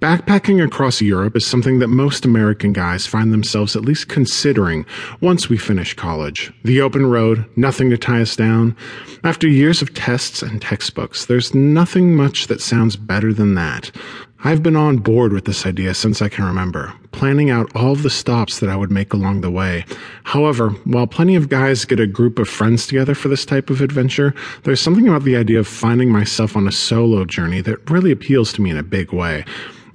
Backpacking across Europe is something that most American guys find themselves at least considering once we finish college. The open road, nothing to tie us down. After years of tests and textbooks, there's nothing much that sounds better than that. I've been on board with this idea since I can remember, planning out all of the stops that I would make along the way. However, while plenty of guys get a group of friends together for this type of adventure, there's something about the idea of finding myself on a solo journey that really appeals to me in a big way.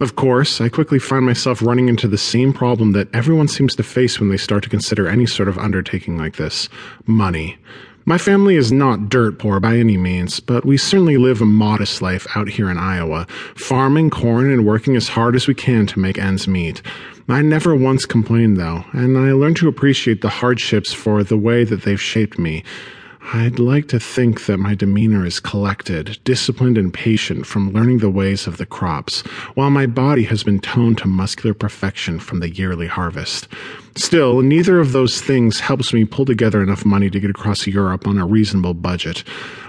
Of course, I quickly find myself running into the same problem that everyone seems to face when they start to consider any sort of undertaking like this money. My family is not dirt poor by any means, but we certainly live a modest life out here in Iowa, farming corn and working as hard as we can to make ends meet. I never once complained though, and I learned to appreciate the hardships for the way that they've shaped me. I'd like to think that my demeanor is collected, disciplined, and patient from learning the ways of the crops, while my body has been toned to muscular perfection from the yearly harvest. Still, neither of those things helps me pull together enough money to get across Europe on a reasonable budget.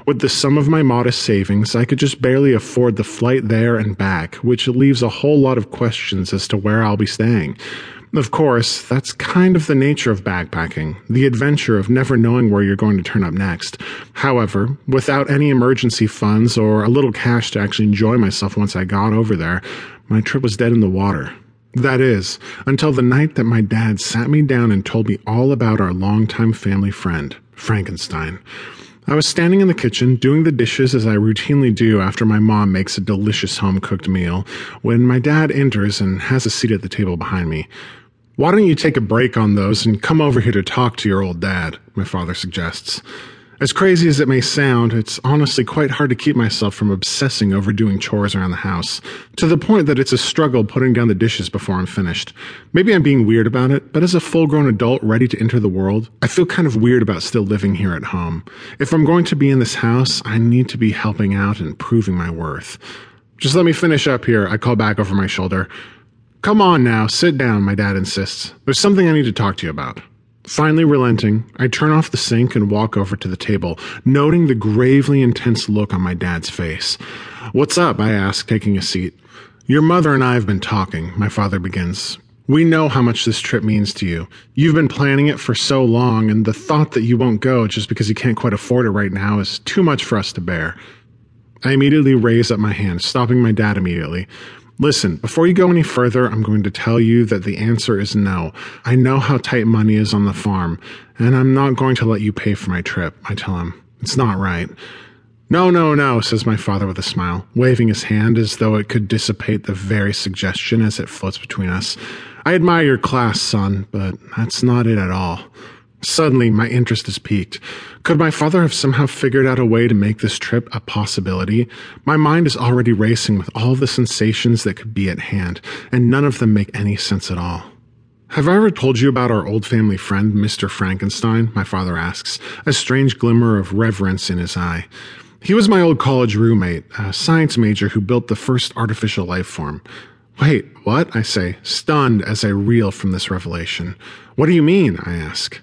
With the sum of my modest savings, I could just barely afford the flight there and back, which leaves a whole lot of questions as to where I'll be staying. Of course, that's kind of the nature of backpacking, the adventure of never knowing where you're going to turn up next. However, without any emergency funds or a little cash to actually enjoy myself once I got over there, my trip was dead in the water. That is, until the night that my dad sat me down and told me all about our longtime family friend, Frankenstein. I was standing in the kitchen doing the dishes as I routinely do after my mom makes a delicious home cooked meal when my dad enters and has a seat at the table behind me. Why don't you take a break on those and come over here to talk to your old dad? My father suggests. As crazy as it may sound, it's honestly quite hard to keep myself from obsessing over doing chores around the house, to the point that it's a struggle putting down the dishes before I'm finished. Maybe I'm being weird about it, but as a full grown adult ready to enter the world, I feel kind of weird about still living here at home. If I'm going to be in this house, I need to be helping out and proving my worth. Just let me finish up here, I call back over my shoulder. Come on now, sit down, my dad insists. There's something I need to talk to you about. Finally relenting, I turn off the sink and walk over to the table, noting the gravely intense look on my dad's face. What's up? I ask, taking a seat. Your mother and I have been talking, my father begins. We know how much this trip means to you. You've been planning it for so long, and the thought that you won't go just because you can't quite afford it right now is too much for us to bear. I immediately raise up my hand, stopping my dad immediately. Listen, before you go any further, I'm going to tell you that the answer is no. I know how tight money is on the farm, and I'm not going to let you pay for my trip, I tell him. It's not right. No, no, no, says my father with a smile, waving his hand as though it could dissipate the very suggestion as it floats between us. I admire your class, son, but that's not it at all. Suddenly, my interest is piqued. Could my father have somehow figured out a way to make this trip a possibility? My mind is already racing with all the sensations that could be at hand, and none of them make any sense at all. Have I ever told you about our old family friend, Mr. Frankenstein? My father asks, a strange glimmer of reverence in his eye. He was my old college roommate, a science major who built the first artificial life form. Wait, what? I say, stunned as I reel from this revelation. What do you mean? I ask.